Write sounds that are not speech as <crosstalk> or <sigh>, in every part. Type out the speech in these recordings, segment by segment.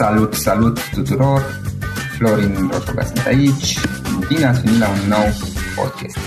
Salut, salut tuturor! Florin Roșoga sunt aici. Bine ați venit la un nou podcast.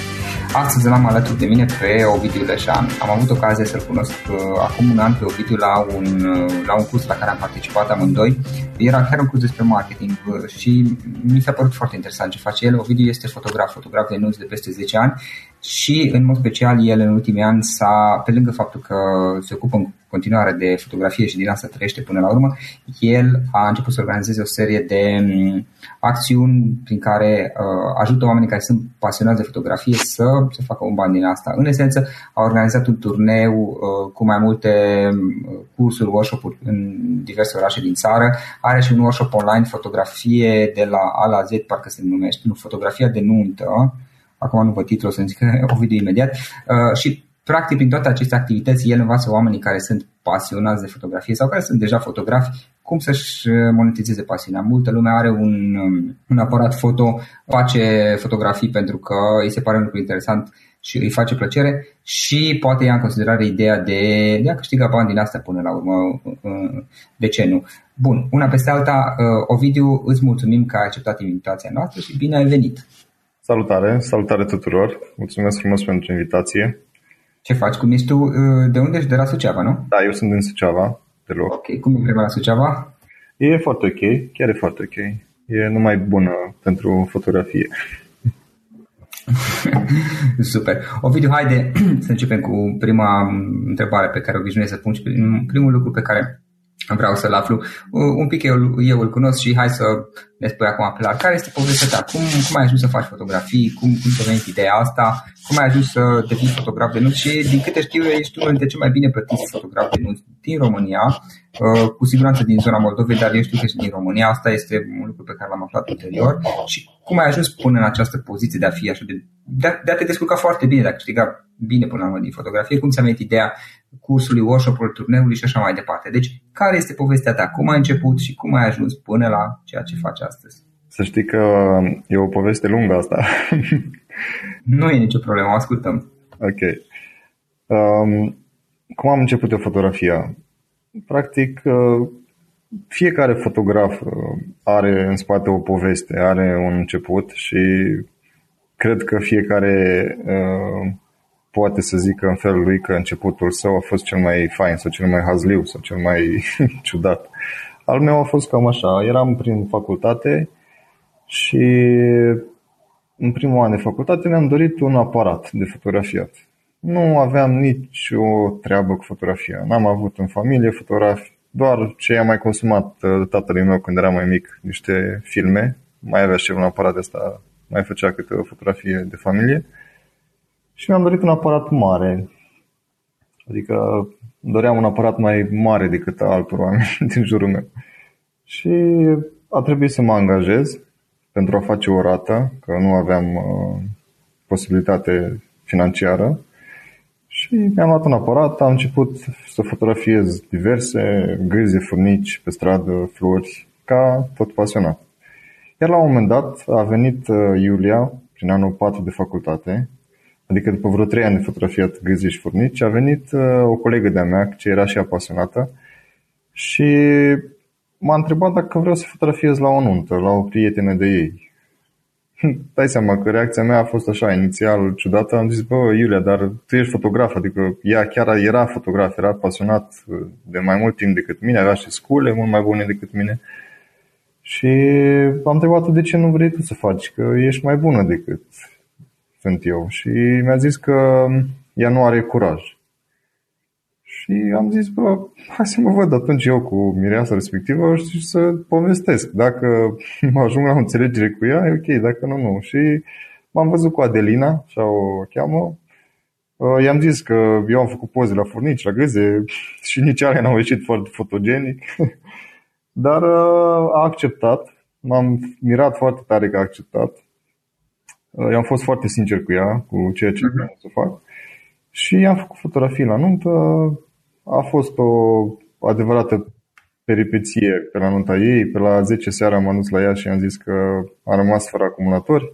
Astăzi l-am alături de mine pe Ovidiu Leșan. Am avut ocazia să-l cunosc uh, acum un an pe Ovidiu la un, uh, la un curs la care am participat amândoi. Era chiar un curs despre marketing uh, și mi s-a părut foarte interesant ce face el. Ovidiu este fotograf, fotograf de nuți de peste 10 ani și în mod special el în ultimii ani s-a, pe lângă faptul că se ocupă în continuare de fotografie și din asta trăiește până la urmă, el a început să organizeze o serie de mm, acțiuni prin care uh, ajută oamenii care sunt pasionați de fotografie să se facă un bani din asta. În esență, a organizat un turneu uh, cu mai multe mm, cursuri, workshop-uri în diverse orașe din țară. Are și un workshop online, fotografie de la A la Z, parcă se numește, nu, fotografia de nuntă, acum nu văd titlul, să zic o <laughs> video imediat, uh, și practic prin toate aceste activități el învață oamenii care sunt pasionați de fotografie sau care sunt deja fotografi cum să-și monetizeze pasiunea. Multă lume are un, um, un aparat foto, face fotografii pentru că îi se pare un lucru interesant și îi face plăcere și poate ia în considerare ideea de, de a câștiga bani din asta până la urmă. Uh, de ce nu? Bun, una peste alta, uh, Ovidiu, îți mulțumim că ai acceptat invitația noastră și bine ai venit! Salutare, salutare tuturor! Mulțumesc frumos pentru invitație! Ce faci? Cum ești tu? Uh, de unde ești? De la Suceava, nu? Da, eu sunt din Suceava, deloc. Ok, cum e vremea la Suceava? E foarte ok, chiar e foarte ok. E numai bună pentru fotografie. <laughs> Super. Ovidiu, haide <clears throat> să începem cu prima întrebare pe care obișnuiesc să pun și primul lucru pe care vreau să-l aflu. Un pic eu, eu îl cunosc și hai să ne spui acum clar. Care este povestea ta? Cum, cum ai ajuns să faci fotografii? Cum, cum ți-a venit ideea asta? Cum ai ajuns să devii fotograf de nuți? Și din câte știu, ești unul dintre cei mai bine plătiți fotografi de nuți din România, uh, cu siguranță din zona Moldovei, dar eu știu că și din România. Asta este un lucru pe care l-am aflat ulterior. Și cum ai ajuns până în această poziție de a fi așa de, de, a, de a te descurca foarte bine, de a câștiga bine până la urmă din fotografie? Cum ți-a venit ideea cursului, workshop-ului, turneului și așa mai departe? Deci, care este povestea ta? Cum ai început și cum ai ajuns până la ceea ce faci astăzi? Să știi că e o poveste lungă asta. <laughs> nu e nicio problemă, o ascultăm. Ok. Um, cum am început eu fotografia? Practic, uh, fiecare fotograf uh, are în spate o poveste, are un început și cred că fiecare uh, poate să zică în felul lui că începutul său a fost cel mai fain sau cel mai hazliu sau cel mai <laughs> ciudat. Al meu a fost cam așa. Eram prin facultate și în primul an de facultate mi-am dorit un aparat de fotografiat. Nu aveam nicio treabă cu fotografia. N-am avut în familie fotografi, doar ce am mai consumat uh, tatălui meu când era mai mic, niște filme. Mai avea și un aparat ăsta, mai făcea câte o fotografie de familie. Și mi-am dorit un aparat mare. Adică doream un aparat mai mare decât altor oameni <laughs> din jurul meu. Și a trebuit să mă angajez pentru a face o rată, că nu aveam uh, posibilitate financiară. Și mi-am luat un aparat, am început să fotografiez diverse gâze, furnici pe stradă, flori, ca tot pasionat. Iar la un moment dat a venit uh, Iulia, prin anul 4 de facultate, adică după vreo 3 ani de fotografiat gâze și furnici, a venit uh, o colegă de-a mea, ce era și apasionată, și m-a întrebat dacă vreau să fotografiez la o nuntă, la o prietenă de ei. Dai seama că reacția mea a fost așa, inițial ciudată. Am zis, bă, Iulia, dar tu ești fotograf, adică ea chiar era fotograf, era pasionat de mai mult timp decât mine, avea și scule mult mai bune decât mine. Și am întrebat de ce nu vrei tu să faci, că ești mai bună decât sunt eu. Și mi-a zis că ea nu are curaj. Și am zis, bă, hai să mă văd atunci eu cu mireasa respectivă și să povestesc. Dacă <laughs> ajung la o înțelegere cu ea, e ok, dacă nu, nu. Și m-am văzut cu Adelina, așa o cheamă. Uh, i-am zis că eu am făcut poze la furnici, la gâze <laughs> și nici alea n-au ieșit foarte fotogenic. <laughs> Dar uh, a acceptat. M-am mirat foarte tare că a acceptat. Uh, i-am fost foarte sincer cu ea, cu ceea ce uh-huh. vreau să fac. Și am făcut fotografii la nuntă, a fost o adevărată peripeție pe la nunta ei. Pe la 10 seara am dus la ea și am zis că a rămas fără acumulatori.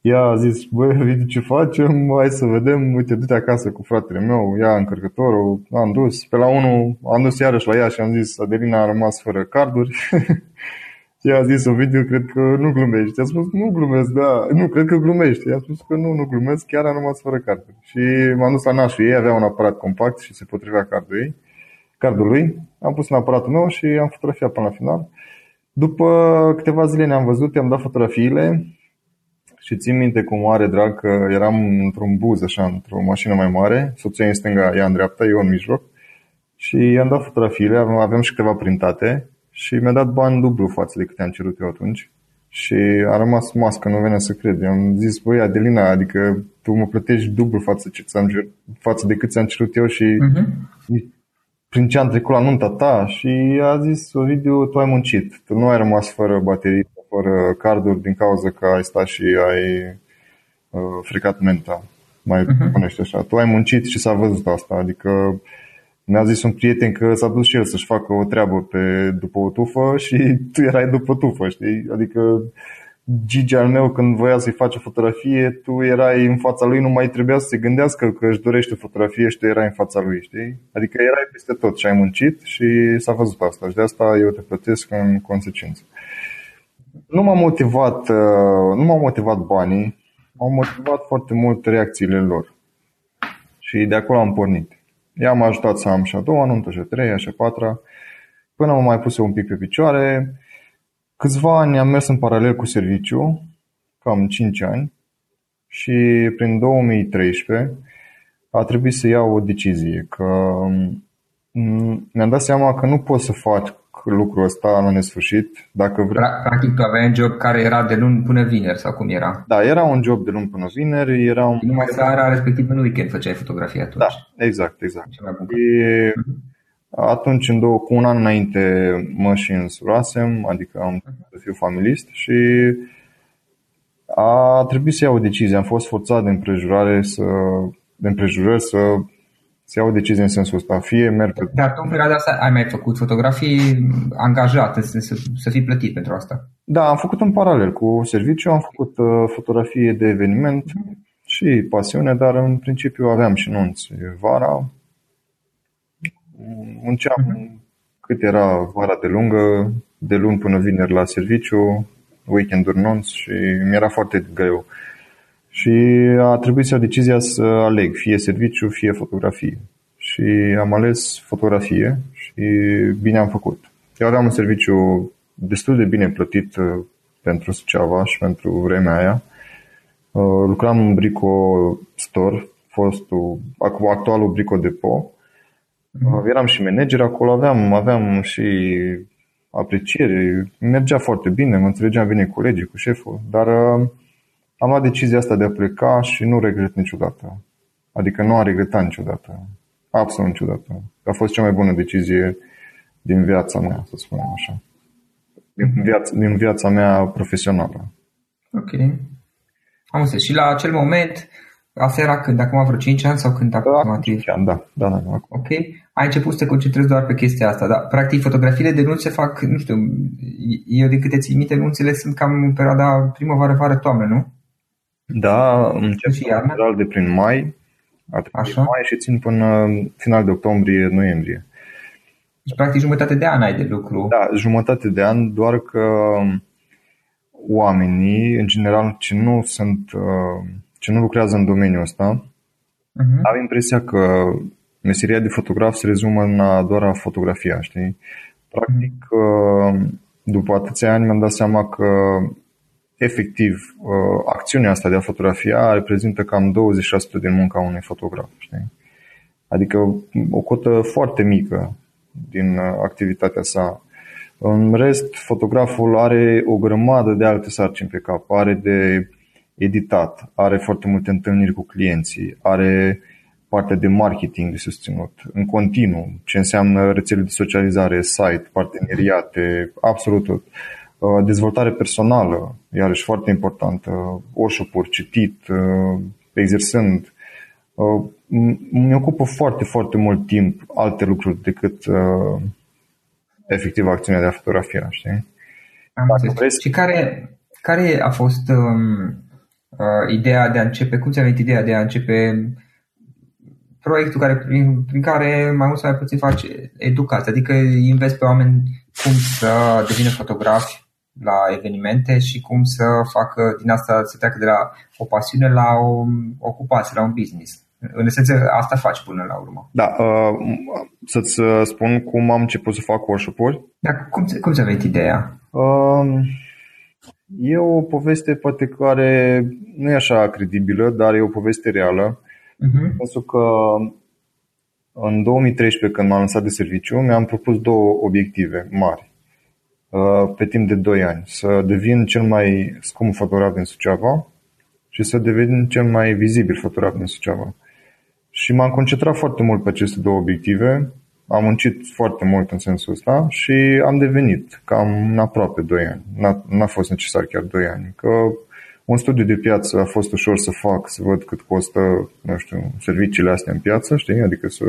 ea a zis, băi, vidi ce facem, hai să vedem, uite, du-te acasă cu fratele meu, ia încărcătorul, am dus, pe la unul, am dus iarăși la ea și am zis, Adelina a rămas fără carduri. <laughs> Și a zis video, cred că nu glumești. A spus, nu glumesc, da, nu, cred că glumești. A spus că nu, nu glumesc, chiar am rămas fără carduri. Și m-am dus la nașul ei, avea un aparat compact și se potrivea cardul ei, cardul lui. Am pus în aparatul meu și am fotografiat până la final. După câteva zile ne-am văzut, i-am dat fotografiile și țin minte cu mare drag că eram într-un buz, așa, într-o mașină mai mare, soția în stânga, ea în dreapta, eu în mijloc și i-am dat fotografiile, aveam și câteva printate și mi-a dat bani dublu față de câte am cerut eu atunci și a rămas mască, nu venea să cred. I-am zis, băi, Adelina, adică tu mă plătești dublu față, ce ți-am, față de cât ți-am cerut eu și uh-huh. prin ce am trecut la nunta ta și a zis, Ovidiu, tu ai muncit, tu nu ai rămas fără baterii, fără carduri din cauza că ai stat și ai uh, fricat menta, mai uh-huh. așa. Tu ai muncit și s-a văzut asta, adică mi-a zis un prieten că s-a dus și el să-și facă o treabă pe, după o tufă <laughs> și tu erai după tufă, știi? Adică Gigi al meu când voia să-i face fotografie, tu erai în fața lui, nu mai trebuia să se gândească că își dorește fotografie și tu erai în fața lui, știi? Adică erai peste tot și ai muncit și s-a văzut asta și de asta eu te plătesc în consecință. Nu m-a motivat, uh, nu m-au motivat banii, m-au motivat foarte mult reacțiile lor. Și de acolo am pornit. I-am ajutat să am și a doua nuntă, și a treia, și a patra, până am mai pus un pic pe picioare. Câțiva ani am mers în paralel cu serviciu, cam 5 ani, și prin 2013 a trebuit să iau o decizie, că mm, mi-am dat seama că nu pot să fac lucrul ăsta la nesfârșit. Dacă vreau... Practic tu aveai un job care era de luni până vineri sau cum era? Da, era un job de luni până vineri. Era un... Numai seara, respectiv în weekend făceai fotografia atunci. Da, exact, exact. Și atunci, în două, cu un an înainte, mă și însurasem, adică am să fiu familist și a trebuit să iau o decizie. Am fost forțat de împrejurare să, de împrejurări să să iau o decizie în sensul ăsta. Fie merg pe... Dar tu în perioada asta ai mai făcut fotografii angajate, să, să, să fii plătit pentru asta? Da, am făcut în paralel cu serviciu, am făcut uh, fotografie de eveniment și pasiune, dar în principiu aveam și nunți vara. Munceam uh-huh. cât era vara de lungă, de luni până vineri la serviciu, weekenduri nunți și mi era foarte greu. Și a trebuit să iau decizia să aleg fie serviciu, fie fotografie. Și am ales fotografie și bine am făcut. Eu aveam un serviciu destul de bine plătit uh, pentru Suceava și pentru vremea aia. Uh, lucram în Brico Store, fostul, actualul Brico Depot. Mm-hmm. Eram și manager acolo, aveam, aveam și apreciere, mergea foarte bine, mă înțelegeam bine cu colegii, cu șeful, dar am luat decizia asta de a pleca și nu regret niciodată. Adică nu am regretat niciodată. Absolut niciodată. A fost cea mai bună decizie din viața mea, să spunem așa. Din mhm. viața, din viața mea profesională. Ok. Am înțeles. Și la acel moment, asta era când, acum vreo 5 ani sau când aproximativ? 5 ani, da. da, da, da. Ok. Ai început să te concentrezi doar pe chestia asta, dar practic fotografiile de nunți se fac, nu știu, eu de câte țin minte, nunțile sunt cam în perioada primăvară, vară, toamnă, nu? Da, încep și general de prin mai, Așa. mai și țin până final de octombrie-noiembrie. Deci, practic, jumătate de an ai de lucru. Da, jumătate de an, doar că oamenii, în general, ce nu sunt, uh, ce nu lucrează în domeniul ăsta, uh-huh. au impresia că meseria de fotograf se rezumă în a doar a fotografia, știi? Practic, uh-huh. după atâția ani mi-am dat seama că efectiv, uh, acțiunea asta de a fotografia reprezintă cam 20% din munca unui fotograf. Știi? Adică o cotă foarte mică din uh, activitatea sa. În rest, fotograful are o grămadă de alte sarcini pe cap. Are de editat, are foarte multe întâlniri cu clienții, are partea de marketing de susținut în continuu, ce înseamnă rețele de socializare, site, parteneriate, absolut tot. Uh, dezvoltare personală, iarăși foarte importantă, workshop citit, uh, exersând. Uh, mi ocupă foarte, foarte mult timp alte lucruri decât efectiv acțiunea de a fotografia, știi? Am Și care, care a fost um, uh, ideea de a începe, cum ți-a venit ideea de a începe proiectul care, prin, prin care mai mult sau mai puțin faci educație, adică investi pe oameni cum să devină fotografi la evenimente și cum să facă din asta să treacă de la o pasiune la o ocupație, la un business. În esență, asta faci până la urmă. Da, uh, să-ți uh, spun cum am început să fac workshop-uri. Da, cum, cum ți-a venit ideea? Uh, e o poveste poate care nu e așa credibilă, dar e o poveste reală. Uh-huh. Pentru că în 2013, când m-am lansat de serviciu, mi-am propus două obiective mari uh, pe timp de 2 ani. Să devin cel mai scump fotograf din Suceava și să devin cel mai vizibil fotograf din Suceava. Și m-am concentrat foarte mult pe aceste două obiective, am muncit foarte mult în sensul ăsta și am devenit cam aproape 2 ani. N-a, n-a fost necesar chiar 2 ani, că un studiu de piață a fost ușor să fac, să văd cât costă, nu știu, serviciile astea în piață, știi, adică să,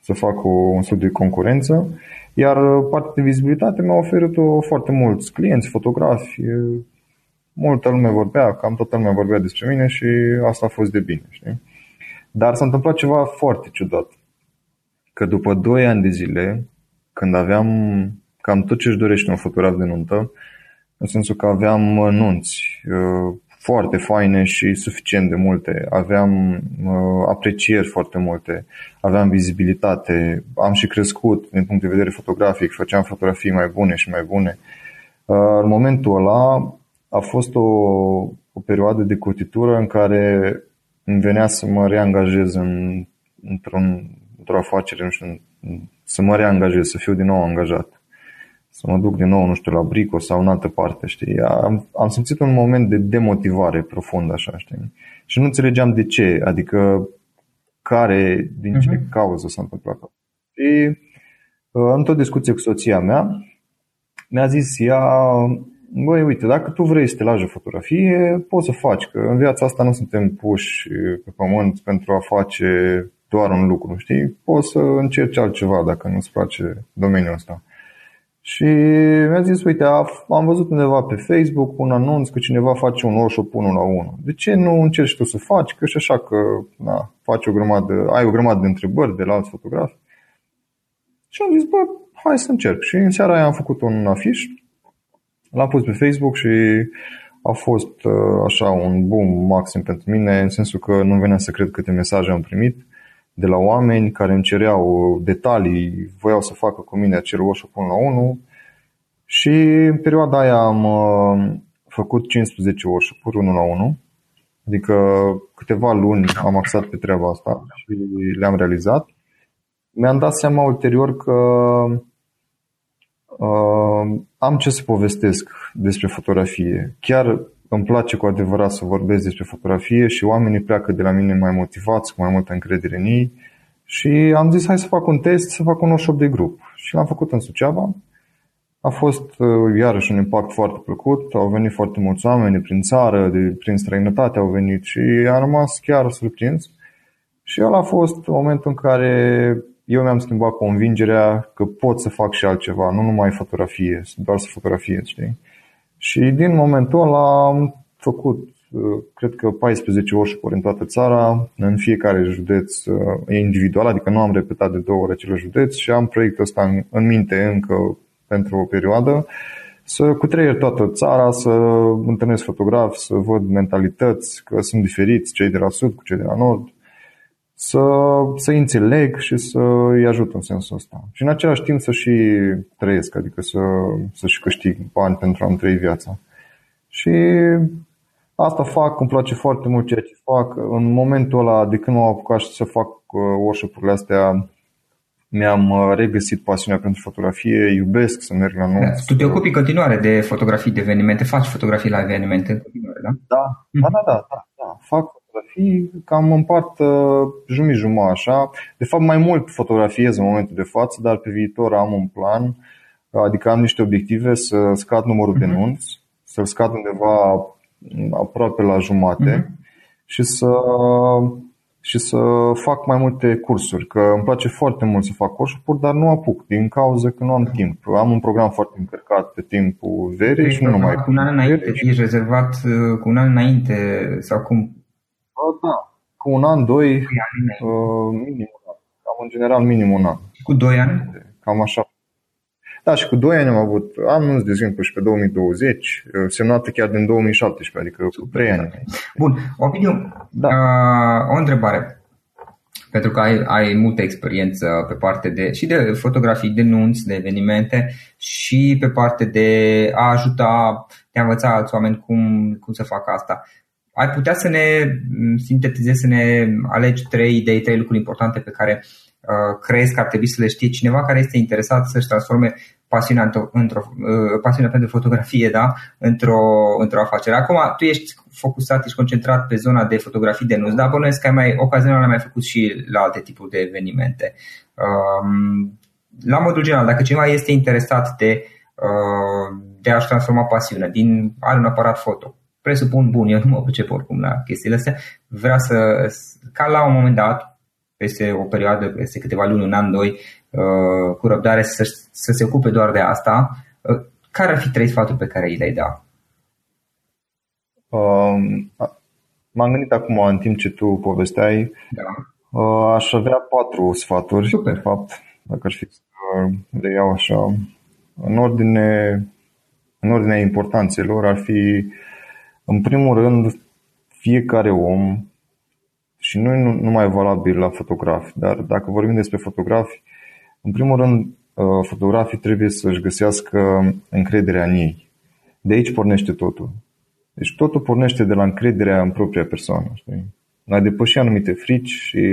să fac o, un studiu de concurență, iar partea de vizibilitate mi-a oferit-o foarte mulți clienți, fotografi, multă lume vorbea, cam toată lumea vorbea despre mine și asta a fost de bine, știi? Dar s-a întâmplat ceva foarte ciudat. Că după 2 ani de zile, când aveam cam tot ce își dorește un fotograf de nuntă, în sensul că aveam nunți uh, foarte faine și suficient de multe, aveam uh, aprecieri foarte multe, aveam vizibilitate, am și crescut din punct de vedere fotografic, făceam fotografii mai bune și mai bune. Uh, în momentul ăla a fost o, o perioadă de curtitură în care îmi venea să mă reangajez în, într-un, într-o afacere, nu știu, să mă reangajez, să fiu din nou angajat. Să mă duc din nou, nu știu, la Brico sau în altă parte, știi? Am, am simțit un moment de demotivare profund, așa, știi? Și nu înțelegeam de ce, adică care, din ce uh-huh. cauză s-a întâmplat. Și uh, într-o discuție cu soția mea, mi-a zis ea, băi, uite, dacă tu vrei să te lași fotografie, poți să faci, că în viața asta nu suntem puși pe pământ pentru a face doar un lucru, știi? Poți să încerci altceva dacă nu-ți place domeniul ăsta. Și mi-a zis, uite, am văzut undeva pe Facebook un anunț că cineva face un workshop 1 la 1. De ce nu încerci tu să faci? Că și așa că na, faci o grămadă, ai o grămadă de întrebări de la alți fotografi. Și am zis, bă, hai să încerc. Și în seara aia am făcut un afiș L-am pus pe Facebook și a fost uh, așa un boom maxim pentru mine, în sensul că nu venea să cred câte mesaje am primit de la oameni care îmi cereau detalii, voiau să facă cu mine acel workshop 1 la 1 și în perioada aia am uh, făcut 15 workshop-uri 1 la 1 Adică câteva luni am axat pe treaba asta și le-am realizat. Mi-am dat seama ulterior că Uh, am ce să povestesc despre fotografie. Chiar îmi place cu adevărat să vorbesc despre fotografie și oamenii pleacă de la mine mai motivați, cu mai multă încredere în ei și am zis hai să fac un test, să fac un workshop de grup. Și l-am făcut în Suceava. A fost uh, iarăși un impact foarte plăcut, au venit foarte mulți oameni prin țară, de, prin străinătate au venit și am rămas chiar surprins. Și ăla a fost momentul în care eu mi-am schimbat convingerea că pot să fac și altceva, nu numai fotografie, doar să fotografiez, știi? Și din momentul ăla am făcut, uh, cred că 14 workshop în toată țara, în fiecare județ uh, e individual, adică nu am repetat de două ori acel județ și am proiectul ăsta în, în minte încă pentru o perioadă. Să cutreier toată țara, să întâlnesc fotografi, să văd mentalități, că sunt diferiți cei de la sud cu cei de la nord, să, să înțeleg și să îi ajut în sensul ăsta. Și în același timp să și trăiesc, adică să, să-și câștig bani pentru a-mi trăi viața. Și asta fac, îmi place foarte mult ceea ce fac. În momentul ăla, de când m-am apucat să fac uh, workshop-urile astea, mi-am uh, regăsit pasiunea pentru fotografie, iubesc să merg la nunți. Tu te ocupi în continuare de fotografii de evenimente, faci fotografii la evenimente în continuare, da? Da, mm-hmm. da, da, da, da, da. Fac fotografii, cam împart uh, jumătate jumătate așa. De fapt, mai mult fotografiez în momentul de față, dar pe viitor am un plan, adică am niște obiective să scad numărul uh-huh. de mhm. nunți, să-l scad undeva aproape la jumate uh-huh. și să și să fac mai multe cursuri, că îmi place foarte mult să fac cursuri, dar nu apuc din cauza că nu am timp. Am un program foarte încărcat pe timpul verii deci, și nu numai cu un an înainte, și... ești rezervat uh, cu un an înainte sau cum? Da, cu un an, doi, uh, minim un an. Cam în general minim un an. Cu doi ani? Cam așa. Da, și cu 2 ani am avut anunț, de exemplu, și pe 2020, uh, semnată chiar din 2017, adică cu 3 ani. Bun, Ovidiu, da. uh, o întrebare. Pentru că ai, ai multă experiență pe parte de și de fotografii, de nunți, de evenimente și pe parte de a ajuta, de a învăța alți oameni cum, cum să facă asta. Ai putea să ne sintetizezi, să ne alegi trei idei, trei lucruri importante pe care uh, crezi că ar trebui să le știe cineva care este interesat să-și transforme pasiunea, într-o, într-o, uh, pasiunea pentru fotografie da? într-o, într-o afacere. Acum, tu ești focusat, ești concentrat pe zona de fotografii de nus, dar bănuiesc că ai mai, ocazional ai mai făcut și la alte tipuri de evenimente. Um, la modul general, dacă cineva este interesat de, uh, de a-și transforma pasiunea din are un aparat foto, presupun, bun, eu nu mă pricep oricum la chestiile astea, vrea să, ca la un moment dat, peste o perioadă, peste câteva luni, un an, doi, uh, cu răbdare să, să se ocupe doar de asta, uh, care ar fi trei sfaturi pe care îi le-ai da? Um, m-am gândit acum, în timp ce tu povesteai, da. uh, aș avea patru sfaturi, Super. de fapt, dacă ar fi să le iau așa. În ordine, în ordinea importanțelor ar fi, în primul rând, fiecare om și nu e numai valabil la fotografi, dar dacă vorbim despre fotografi, în primul rând, uh, fotografii trebuie să-și găsească încrederea în ei. De aici pornește totul. Deci totul pornește de la încrederea în propria persoană. Știi? A depăși anumite frici și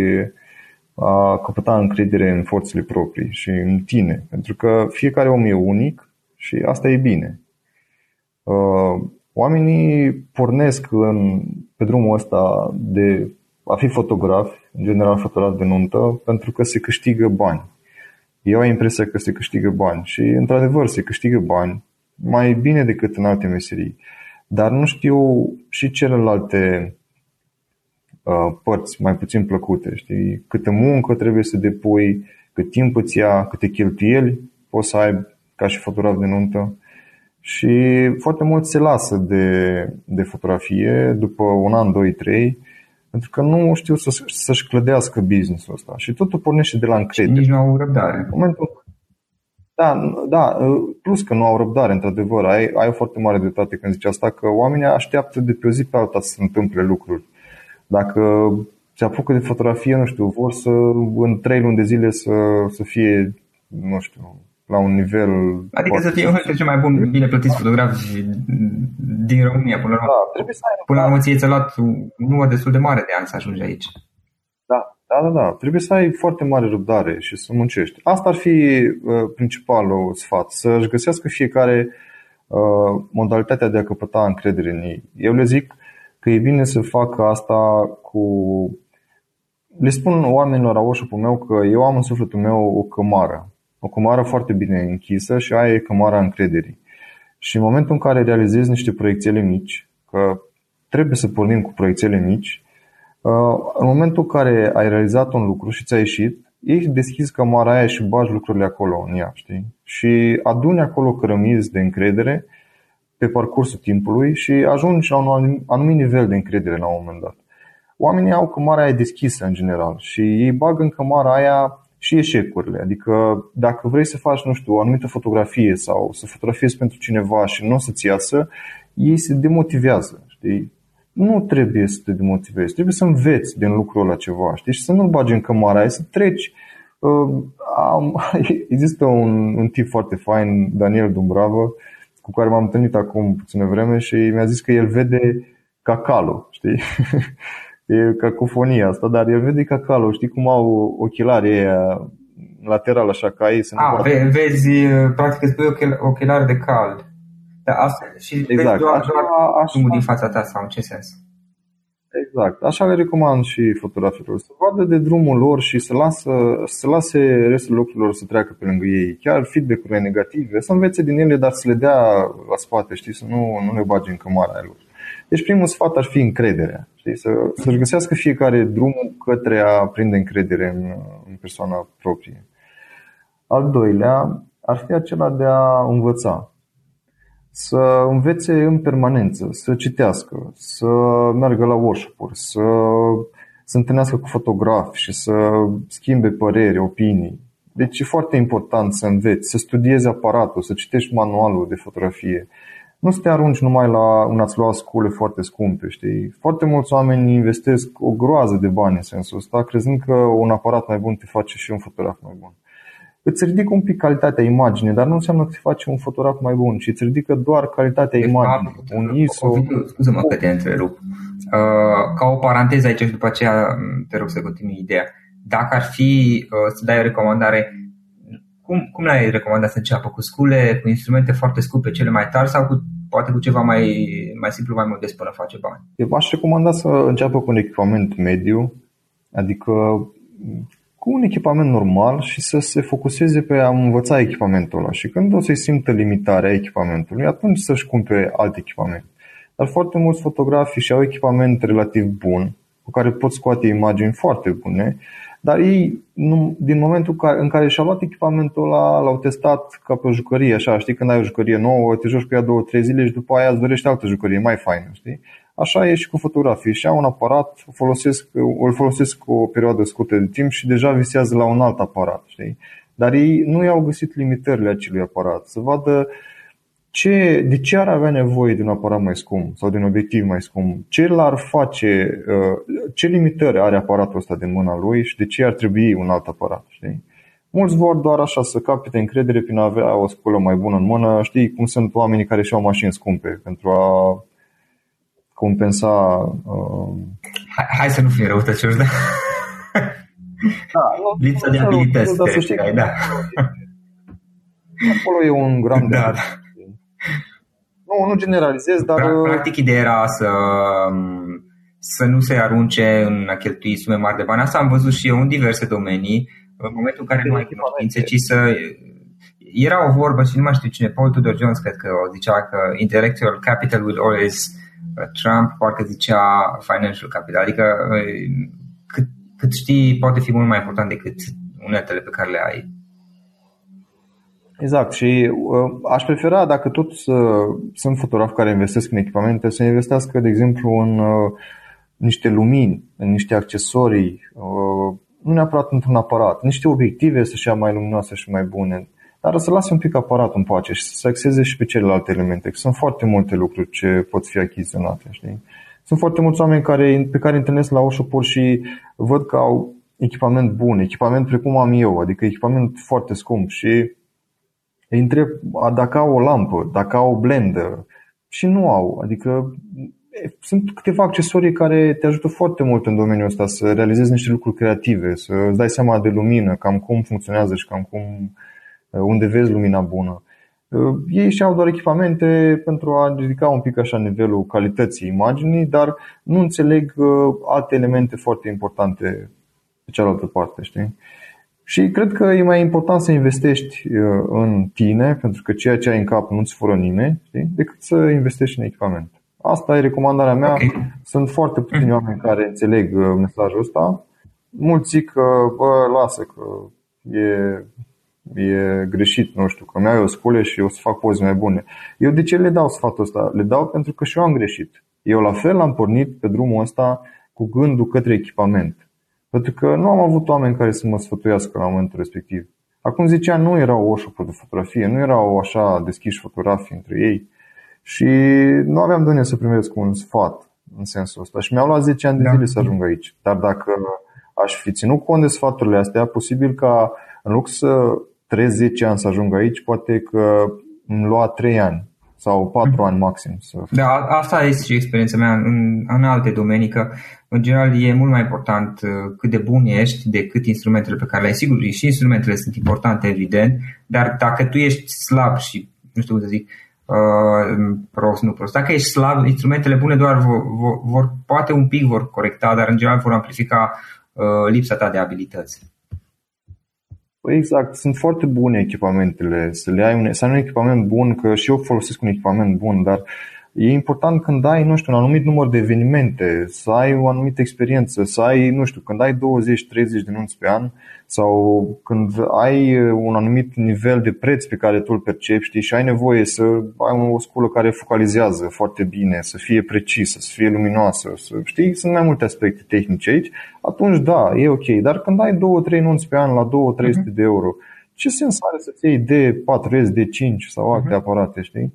a căpăta încredere în forțele proprii și în tine. Pentru că fiecare om e unic și asta e bine. Uh, oamenii pornesc în, pe drumul ăsta de a fi fotograf, în general fotograf de nuntă, pentru că se câștigă bani. Eu am impresia că se câștigă bani și, într-adevăr, se câștigă bani mai bine decât în alte meserii. Dar nu știu și celelalte uh, părți mai puțin plăcute. Știi? Câtă muncă trebuie să depui, cât timp îți ia, câte cheltuieli poți să ai ca și fotograf de nuntă. Și foarte mult se lasă de, de fotografie după un an, doi, trei pentru că nu știu să, să-și clădească business-ul ăsta. Și totul pornește de la încredere. Nici nu au răbdare. Momentul, da, da, plus că nu au răbdare, într-adevăr. Ai, ai o foarte mare dreptate când zici asta, că oamenii așteaptă de pe o zi pe alta să se întâmple lucruri. Dacă se apucă de fotografie, nu știu, vor să în trei luni de zile să, să fie, nu știu, la un nivel... Adică să fie unul dintre cei mai buni, bine plătiți fotografi din România. Până la urmă, da, trebuie să ai până la urmă ție ți-a luat un număr destul de mare de ani să ajungi aici. Da, da, da, da. Trebuie să ai foarte mare răbdare și să muncești. Asta ar fi uh, principalul sfat, să-și găsească fiecare uh, modalitatea de a căpăta încredere în ei. Eu le zic că e bine să facă asta cu le spun oamenilor la workshop meu că eu am în sufletul meu o cămară o comară foarte bine închisă și aia e cămara încrederii. Și în momentul în care realizezi niște proiecțiile mici, că trebuie să pornim cu proiecțiile mici, uh, în momentul în care ai realizat un lucru și ți-a ieșit, ești deschis cămara aia și bagi lucrurile acolo în ea, știi? Și aduni acolo cărămizi de încredere pe parcursul timpului și ajungi la un anumit nivel de încredere la un moment dat. Oamenii au cămara aia deschisă în general și ei bagă în cămara aia și eșecurile. Adică dacă vrei să faci, nu știu, o anumită fotografie sau să fotografiezi pentru cineva și nu o să-ți iasă, ei se demotivează, știi? Nu trebuie să te demotivezi, trebuie să înveți din lucrul ăla ceva, știi? Și să nu-l bagi în cămara aia, să treci. Uh, am, <laughs> există un, un tip foarte fain, Daniel Dumbravă, cu care m-am întâlnit acum puțină vreme și mi-a zis că el vede cacalul, știi? <laughs> e cacofonia asta, dar el vede cacalul, știi cum au ochelari aia lateral așa ca ei să nu ve- vezi, practic îți pui ochelari de cald. Da, asta, și exact. vezi doar, așa, doar așa, din fața ta sau în ce sens? Exact. Așa le recomand și fotografilor. Să vadă de drumul lor și să, lasă, să lase restul lucrurilor să treacă pe lângă ei. Chiar feedback-urile negative, să învețe din ele, dar să le dea la spate, știi, să nu, nu le bage în cămara lor. Deci primul sfat ar fi încrederea. Știi? Să, să-și găsească fiecare drumul către a prinde încredere în, în persoana proprie. Al doilea ar fi acela de a învăța. Să învețe în permanență, să citească, să meargă la workshop-uri, să se întâlnească cu fotografi și să schimbe păreri, opinii. Deci e foarte important să înveți, să studiezi aparatul, să citești manualul de fotografie. Nu să te arunci numai la un ați lua scule foarte scumpe, știi? Foarte mulți oameni investesc o groază de bani în sensul ăsta, crezând că un aparat mai bun te face și un fotograf mai bun îți ridică un pic calitatea imaginii, dar nu înseamnă că te face un fotograf mai bun, ci îți ridică doar calitatea deci, imaginii. Un ISO. Scuze-mă că te întrerup. Uh, ca o paranteză aici și după aceea te rog să continui ideea. Dacă ar fi uh, să dai o recomandare, cum, cum l-ai recomandat să înceapă? Cu scule, cu instrumente foarte scumpe, cele mai tari sau cu, poate cu ceva mai, mai simplu, mai modest până face bani? Eu aș recomanda să înceapă cu un echipament mediu, adică cu un echipament normal și să se focuseze pe a învăța echipamentul ăla. Și când o să-i simtă limitarea echipamentului, atunci să-și cumpere alt echipament. Dar foarte mulți fotografi și au echipament relativ bun, cu care pot scoate imagini foarte bune, dar ei, nu, din momentul în care și-au luat echipamentul ăla, l-au testat ca pe o jucărie, așa, știi, când ai o jucărie nouă, te joci cu ea două, trei zile și după aia îți dorești altă jucărie mai faină, știi? Așa e și cu fotografii. Și au un aparat, folosesc, îl folosesc o perioadă scurtă de timp și deja visează la un alt aparat. Știi? Dar ei nu i-au găsit limitările acelui aparat. Să vadă ce, de ce ar avea nevoie de un aparat mai scump sau de un obiectiv mai scump, ce l-ar face, uh, ce limitări are aparatul ăsta din mâna lui și de ce ar trebui un alt aparat. Știi? Mulți vor doar așa să capite încredere prin a avea o sculă mai bună în mână. Știi cum sunt oamenii care și-au mașini scumpe pentru a compensa... Uh... Hai, hai să nu fim răutăcioși, da? da <laughs> nu, Lipsa de abilități. Da, să știi că, da. Acolo e un gram da. de... Nu, nu generalizez, dar... Practic, ideea era să, să nu se arunce în a cheltui sume mari de bani. Asta am văzut și eu în diverse domenii, în momentul în care nu ai cunoștințe, ci să... Era o vorbă și nu mai știu cine, Paul Tudor Jones cred că o zicea că intellectual capital will always Trump parcă zicea financial capital, adică cât, cât știi poate fi mult mai important decât uneltele pe care le ai. Exact și uh, aș prefera dacă tot uh, sunt fotografi care investesc în echipamente să investească de exemplu în uh, niște lumini, în niște accesorii, uh, nu neapărat într-un aparat, niște obiective să-și ia mai luminoase și mai bune, dar să lase un pic aparatul în pace și să se axeze și pe celelalte elemente. Că sunt foarte multe lucruri ce pot fi achiziționate. Știi? Sunt foarte mulți oameni care, pe care întâlnesc la workshop și văd că au echipament bun, echipament precum am eu, adică echipament foarte scump și îi întreb dacă au o lampă, dacă au o blender și nu au. Adică sunt câteva accesorii care te ajută foarte mult în domeniul ăsta să realizezi niște lucruri creative, să îți dai seama de lumină, cam cum funcționează și cam cum Uh, unde vezi lumina bună. Uh, ei și-au doar echipamente pentru a ridica un pic așa nivelul calității imaginii, dar nu înțeleg uh, alte elemente foarte importante pe cealaltă parte, știi? Și cred că e mai important să investești în tine, pentru că ceea ce ai în cap nu-ți fură nimeni, știi? decât să investești în echipament. Asta e recomandarea mea. Okay. Sunt foarte puțini oameni care înțeleg mesajul ăsta. Mulți zic că, bă, lasă, că e e greșit, nu știu, că mi-au o scule și o să fac poze mai bune. Eu de ce le dau sfatul ăsta? Le dau pentru că și eu am greșit. Eu la fel am pornit pe drumul ăsta cu gândul către echipament. Pentru că nu am avut oameni care să mă sfătuiască la momentul respectiv. Acum zicea, nu erau o șopă de fotografie, nu erau așa deschiși fotografii între ei și nu aveam de unde să primesc un sfat în sensul ăsta. Și mi-au luat 10 ani de da. zile să ajung aici. Dar dacă aș fi ținut cont de sfaturile astea, posibil ca în loc să 30 ani să ajung aici, poate că îmi lua 3 ani sau 4 mm. ani maxim. Să... Da, asta este și experiența mea în, în alte domenii, că în general e mult mai important uh, cât de bun ești decât instrumentele pe care le ai. Sigur, și instrumentele sunt importante, evident, dar dacă tu ești slab și, nu știu cum să zic, uh, prost, nu prost, dacă ești slab, instrumentele bune doar vor, vor, vor poate un pic vor corecta, dar în general vor amplifica uh, lipsa ta de abilități. Păi exact, sunt foarte bune echipamentele, să le ai un, să ai un echipament bun, că și eu folosesc un echipament bun, dar E important când ai, nu știu, un anumit număr de evenimente, să ai o anumită experiență, să ai, nu știu, când ai 20-30 de nunți pe an sau când ai un anumit nivel de preț pe care tu îl percepi știi, și ai nevoie să ai o sculă care focalizează foarte bine, să fie precisă, să fie luminoasă, să, știi, sunt mai multe aspecte tehnice aici, atunci da, e ok. Dar când ai 2-3 nunți pe an la 2-300 uh-huh. Mhm. de euro, ce sens are să-ți iei de 4S, de 5 sau alte uh-huh. aparate, știi?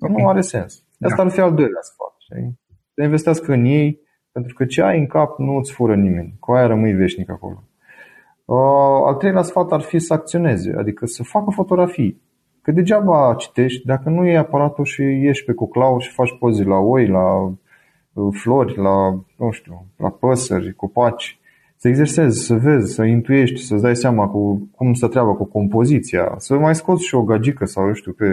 Okay. Nu are sens. Da. Asta da. ar fi al doilea sfat. Știi? Să investească în ei, pentru că ce ai în cap nu îți fură nimeni. Cu aia rămâi veșnic acolo. Uh, al treilea sfat ar fi să acționeze, adică să facă fotografii. Că degeaba citești dacă nu iei aparatul și ieși pe cuclau și faci poze la oi, la uh, flori, la, nu știu, la păsări, copaci. Să exersezi, să vezi, să intuiești, să-ți dai seama cu cum să treabă cu compoziția, să mai scoți și o gagică sau, eu știu, pe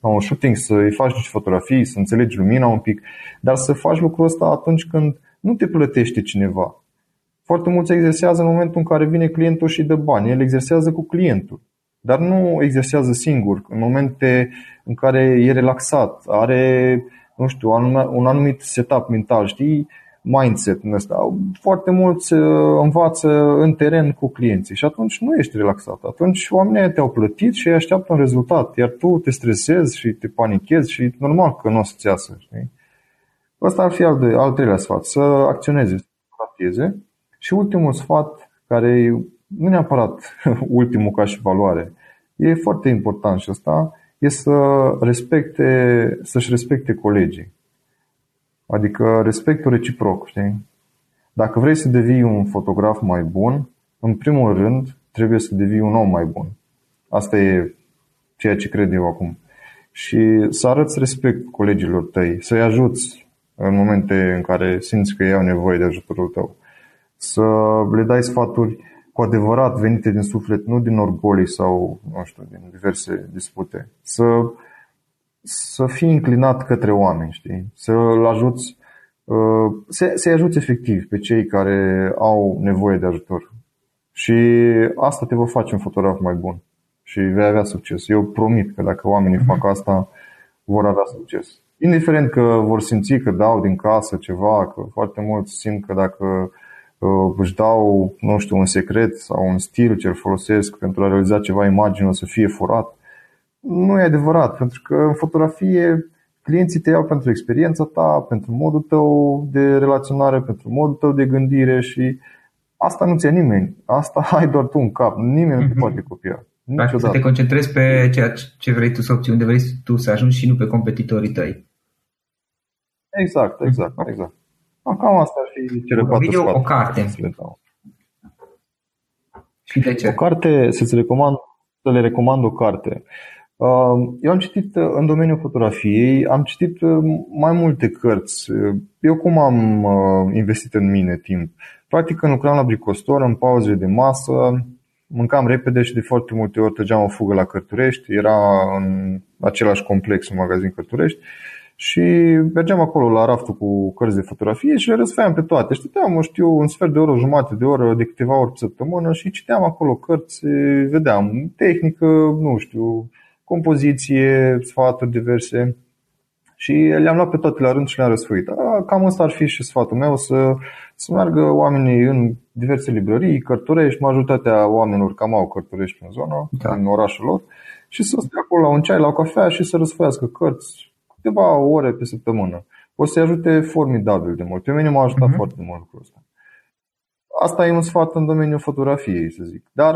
la un shooting, să-i faci niște fotografii, să înțelegi lumina un pic, dar să faci lucrul ăsta atunci când nu te plătește cineva. Foarte mulți exersează în momentul în care vine clientul și dă bani. El exersează cu clientul, dar nu exersează singur. În momente în care e relaxat, are, nu știu, un anumit setup mental, știi? Mindset în ăsta. Foarte mulți uh, învață în teren cu clienții și atunci nu ești relaxat. Atunci oamenii te-au plătit și ei așteaptă un rezultat, iar tu te stresezi și te panichezi și normal că nu o să-ți iasă. Știi? Ăsta ar fi al, de, al treilea sfat, să acționeze, să rateze. Și ultimul sfat, care nu neapărat <laughs> ultimul ca și valoare, e foarte important și ăsta, e să respecte, să-și respecte colegii. Adică respectul reciproc, știi? Dacă vrei să devii un fotograf mai bun, în primul rând trebuie să devii un om mai bun. Asta e ceea ce cred eu acum. Și să arăți respect colegilor tăi, să-i ajuți în momente în care simți că ei au nevoie de ajutorul tău. Să le dai sfaturi cu adevărat venite din suflet, nu din orgolii sau, nu știu, din diverse dispute. Să să fii înclinat către oameni, știi? Să-l ajuți, uh, să, să-i ajuți efectiv pe cei care au nevoie de ajutor. Și asta te va face un fotograf mai bun și vei avea succes. Eu promit că dacă oamenii fac mhm. asta, vor avea succes. Indiferent că vor simți că dau din casă ceva, că foarte mulți simt că dacă uh, își dau, nu știu, un secret sau un stil ce îl folosesc pentru a realiza ceva imagine o să fie furat nu e adevărat, pentru că în fotografie clienții te iau pentru experiența ta, pentru modul tău de relaționare, pentru modul tău de gândire și asta nu ți nimeni. Asta <laughs> ai doar tu în cap. Nimeni mm-hmm. nu te mhm. poate copia. Niciodată. Să te concentrezi pe ceea ce vrei tu să obții, unde vrei tu să ajungi și nu pe competitorii tăi. Exact, exact, mhm. exact. Cam asta ar fi cele patru video, o carte. Și de ce? O carte, să-ți recomand, să le recomand o carte. Eu am citit uh, în domeniul fotografiei, am citit uh, mai multe cărți. Eu cum am uh, investit în mine timp? Practic când lucram la bricostor, în pauzele de masă, mâncam repede și de foarte multe ori trăgeam o fugă la Cărturești, era în același complex, un magazin Cărturești și mergeam acolo la raftul cu cărți de fotografie și le răsfăiam pe toate. Știam, mă știu, un sfert de oră, o jumătate de oră, de câteva ori pe săptămână și citeam acolo cărți, vedeam tehnică, nu știu, compoziție, sfaturi diverse și le-am luat pe toate la rând și le-am răsfuit. Cam asta ar fi și sfatul meu, să, să meargă oamenii în diverse librării, cărturești, majoritatea oamenilor cam au cărturești în zonă, da. în orașul lor, și să stea acolo la un ceai, la o cafea și să răsfoiască cărți câteva ore pe săptămână. O să-i ajute formidabil de mult. Pe mine m-a ajutat uh-huh. foarte mult lucrul ăsta. Asta e un sfat în domeniul fotografiei, să zic. Dar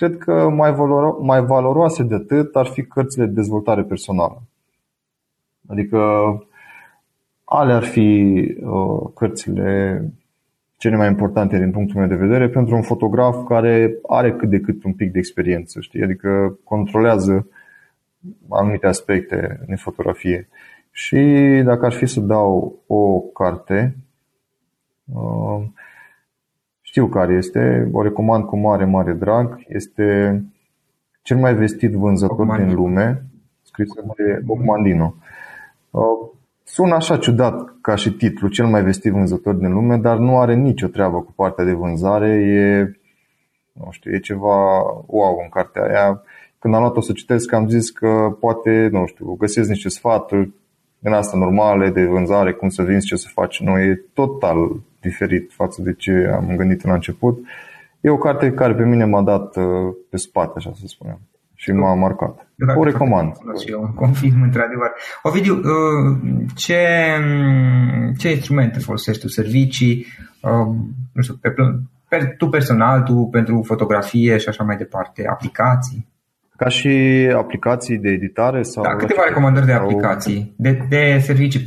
Cred că mai, valoro- mai valoroase de atât ar fi cărțile de dezvoltare personală. Adică ale ar fi uh, cărțile cele mai importante din punctul meu de vedere pentru un fotograf care are cât de cât un pic de experiență, știi? adică controlează anumite aspecte în fotografie. Și dacă ar fi să dau o carte, uh, știu care este, o recomand cu mare, mare drag. Este cel mai vestit vânzător Ocmandino. din lume, scris de Ocmandino. Sună așa ciudat ca și titlu, cel mai vestit vânzător din lume, dar nu are nicio treabă cu partea de vânzare. E, nu știu, e ceva wow în cartea aia. când am luat-o să citesc, am zis că poate, nu știu, găsesc niște sfaturi din asta normale de vânzare, cum să vinzi, ce să faci. Nu, e total diferit față de ce am gândit în început. E o carte care pe mine m-a dat uh, pe spate, așa să spunem, și m-a marcat. O recomand. Și eu confirm, <laughs> într-adevăr. Ovidiu, uh, ce, ce instrumente folosești tu? Servicii? Uh, nu știu, pe, pe, tu personal, tu pentru fotografie și așa mai departe, aplicații? Ca și aplicații de editare? Sau da, câteva recomandări de aplicații, de, de servicii,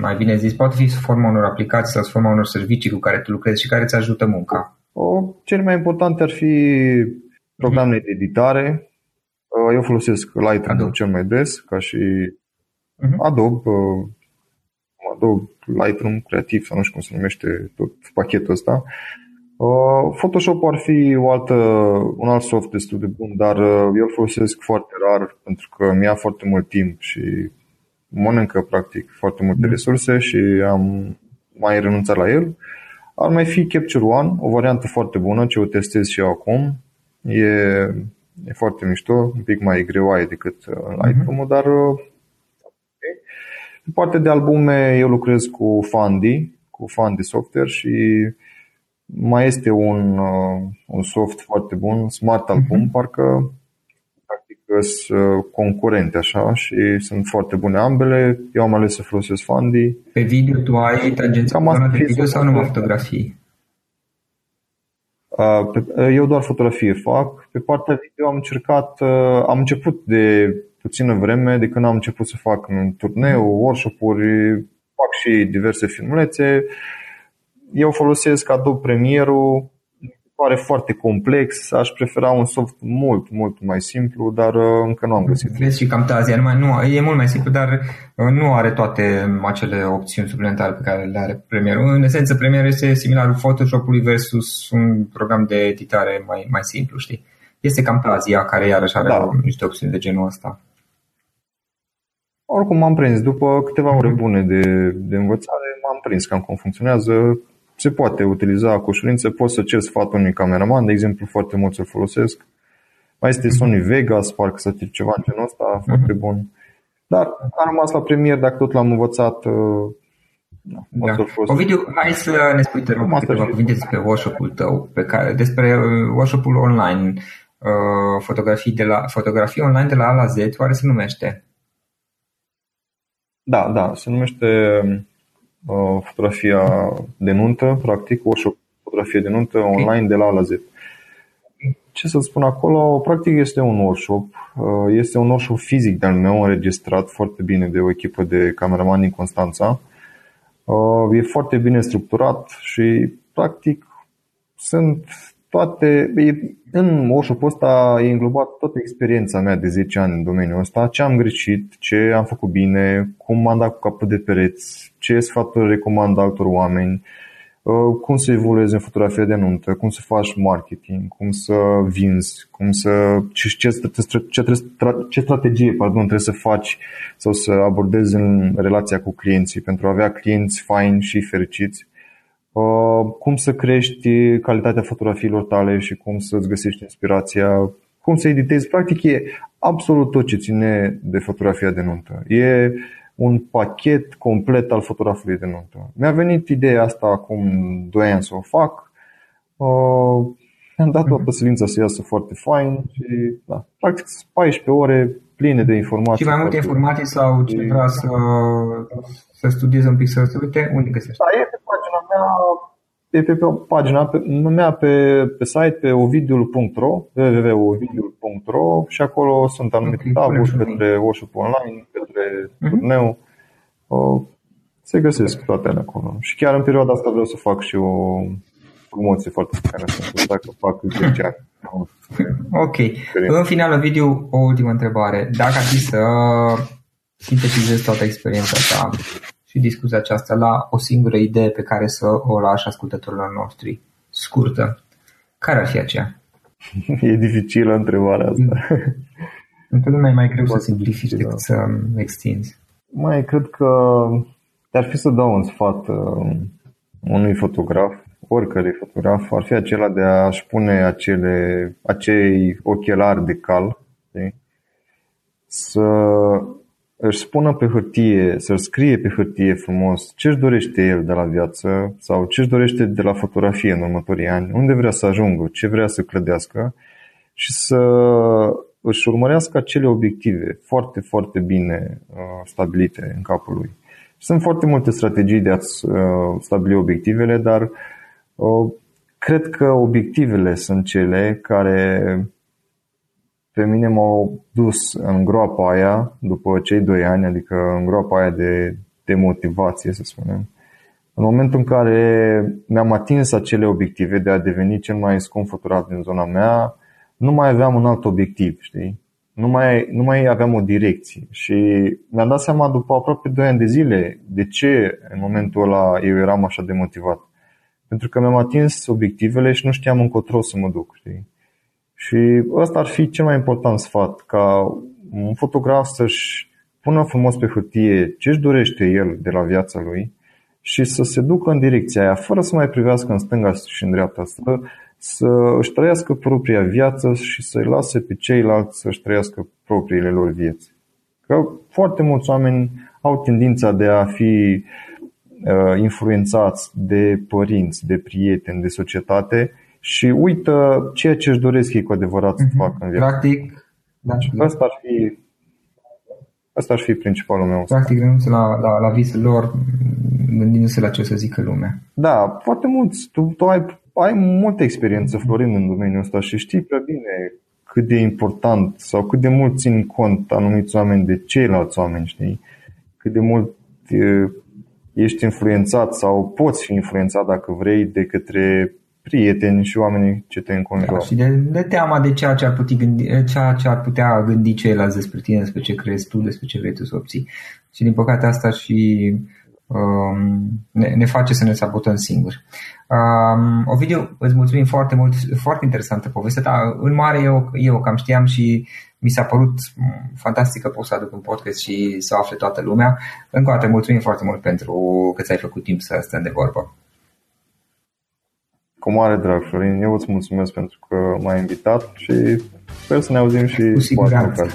mai bine zis. Poate fi sub forma unor aplicații sau sub forma unor servicii cu care tu lucrezi și care îți ajută munca. O, cel mai important ar fi programele de editare. Eu folosesc Lightroom Adobe. cel mai des, ca și uh-huh. Adobe, Adobe Lightroom Creativ, sau nu știu cum se numește tot pachetul ăsta. Uh, Photoshop ar fi o altă, un alt soft destul de bun, dar uh, eu îl folosesc foarte rar pentru că mi-a foarte mult timp și mănâncă practic foarte multe mm. resurse și am mai renunțat la el. Ar mai fi Capture One, o variantă foarte bună, ce o testez și eu acum. E, e foarte mișto, un pic mai greoaie decât uh, Lightroom-ul, mm-hmm. dar okay. pe partea de albume eu lucrez cu Fundy, cu Fundy Software și mai este un, uh, un soft foarte bun, Smart Album, uh-huh. parcă practic sunt uh, concurente așa și sunt foarte bune ambele. Eu am ales să folosesc Fundy. Pe video tu ai tangența de video sau numai fotografii? Uh, eu doar fotografie fac. Pe partea video am încercat, am început de puțină vreme, de când am început să fac un turneu, workshop-uri, fac și diverse filmulețe eu folosesc Adobe Premiere pare foarte complex, aș prefera un soft mult, mult mai simplu, dar uh, încă nu am găsit. Vezi și Camtasia, numai, nu, e mult mai simplu, dar uh, nu are toate acele opțiuni suplimentare pe care le are Premiere. În esență, Premiere este similarul Photoshop-ului versus un program de editare mai, mai simplu, știi? Este Camtasia, care iarăși are da. niște opțiuni de genul ăsta. Oricum m-am prins, după câteva ore bune de, de învățare, m-am prins cam cum funcționează se poate utiliza cu ușurință, poți să cer sfatul unui cameraman, de exemplu, foarte mult îl folosesc. Mai este Sony Vegas, parcă să fie ceva în genul ăsta, uh-huh. foarte bun. Dar am rămas la premier, dacă tot l-am învățat, uh, da. Ovidiu, hai să ne spui, te rog, câteva cuvinte despre workshop-ul tău, pe care, despre uh, workshop-ul online, uh, fotografii, de la, fotografii online de la A la Z, oare se numește? Da, da, se numește Uh, fotografia de nuntă, practic, workshop fotografie de nuntă online de la A la Z. Ce să spun acolo, practic este un workshop, uh, este un workshop fizic de-al meu, înregistrat foarte bine de o echipă de cameraman din Constanța. Uh, e foarte bine structurat și practic sunt toate, în workshop ăsta e înglobat toată experiența mea de 10 ani în domeniul ăsta, ce am greșit, ce am făcut bine, cum m-am dat cu capul de pereți, ce sfaturi recomand altor oameni, uh, cum să evoluezi în fotografie de nuntă, cum să faci marketing, cum să vinzi, cum să, ce, ce, ce, ce strategie pardon, trebuie să faci sau să abordezi în relația cu clienții pentru a avea clienți faini și fericiți. Uh, cum să crești calitatea fotografiilor tale și cum să-ți găsești inspirația, cum să editezi. Practic e absolut tot ce ține de fotografia de nuntă. E un pachet complet al fotografului de nuntă. Mi-a venit ideea asta acum 2 ani să o fac. Uh, mi-am dat toată silința să iasă foarte fain și da, practic 14 ore pline de informații. Și mai multe informații sau ce vrea să, să studieze un pic, să se uite, unde găsești? Da, e pe pagina mea, e pe, pe pagina pe, mea pe, pe site, pe ovidiul.ro, www.ovidiul.ro și acolo sunt anumite okay, taburi către workshop online, către uh-huh. turneu. Se găsesc toate acolo. Și chiar în perioada asta vreau să fac și o promoție foarte faină dacă fac 10 ani. Ok. În final, video, o ultimă întrebare. Dacă ar fi să sintetizezi toată experiența ta și discuția aceasta la o singură idee pe care să o lași ascultătorilor noștri, scurtă, care ar fi aceea? <laughs> E dificilă întrebarea asta. <laughs> Întotdeauna e mai greu să simplifici decât să extinzi. Mai cred că ar fi să dau un sfat uh, unui fotograf oricărui fotograf ar fi acela de a-și pune acele, acei ochelari de cal, știi? Să își spună pe hârtie, să scrie pe hârtie frumos ce își dorește el de la viață sau ce își dorește de la fotografie în următorii ani, unde vrea să ajungă, ce vrea să clădească și să își urmărească acele obiective foarte, foarte bine uh, stabilite în capul lui. Sunt foarte multe strategii de a-ți uh, stabili obiectivele, dar uh, cred că obiectivele sunt cele care pe mine m-au dus în groapa aia după cei doi ani, adică în groapa aia de, de motivație, să spunem. În momentul în care mi-am atins acele obiective de a deveni cel mai scump fotograf din zona mea, nu mai aveam un alt obiectiv, știi? Nu mai, nu mai aveam o direcție și mi-am dat seama după aproape 2 ani de zile de ce în momentul ăla eu eram așa de motivat. Pentru că mi-am atins obiectivele și nu știam încotro să mă duc, știi? Și ăsta ar fi cel mai important sfat, ca un fotograf să-și pună frumos pe hârtie ce își dorește el de la viața lui și să se ducă în direcția aia, fără să mai privească în stânga și în dreapta, să, să își trăiască propria viață și să-i lase pe ceilalți să-și trăiască propriile lor vieți. Că foarte mulți oameni au tendința de a fi uh, influențați de părinți, de prieteni, de societate și uită ceea ce își doresc ei cu adevărat să mhm. facă în viață. Practic, da, da. Asta ar fi Asta ar fi principalul meu. Practic, renunță la, la, la visul lor, gândindu-se la ce o să zică lumea. Da, foarte mulți. Tu, tu ai, ai multă experiență, Florin, în domeniul ăsta și știi prea bine cât de important sau cât de mult țin cont anumiți oameni de ceilalți oameni, știi? Cât de mult ești influențat sau poți fi influențat dacă vrei de către prieteni și oamenii ce te înconjoară. Da, și de, de teama de ceea ce, ar putea gândi, ceea ce ar putea gândi ceilalți despre tine, despre ce crezi tu, despre ce vrei tu să obții. Și din păcate asta și um, ne, ne face să ne sabotăm singuri. Um, Ovidiu, îți mulțumim foarte mult, foarte interesantă poveste ta. În mare eu, eu cam știam și mi s-a părut fantastică poți să aduc un podcast și să afle toată lumea. Încă o dată mulțumim foarte mult pentru că ți-ai făcut timp să stăm de vorbă. Cu mare drag, Florin. Eu îți mulțumesc pentru că m-ai invitat și sper să ne auzim și cu siguranță.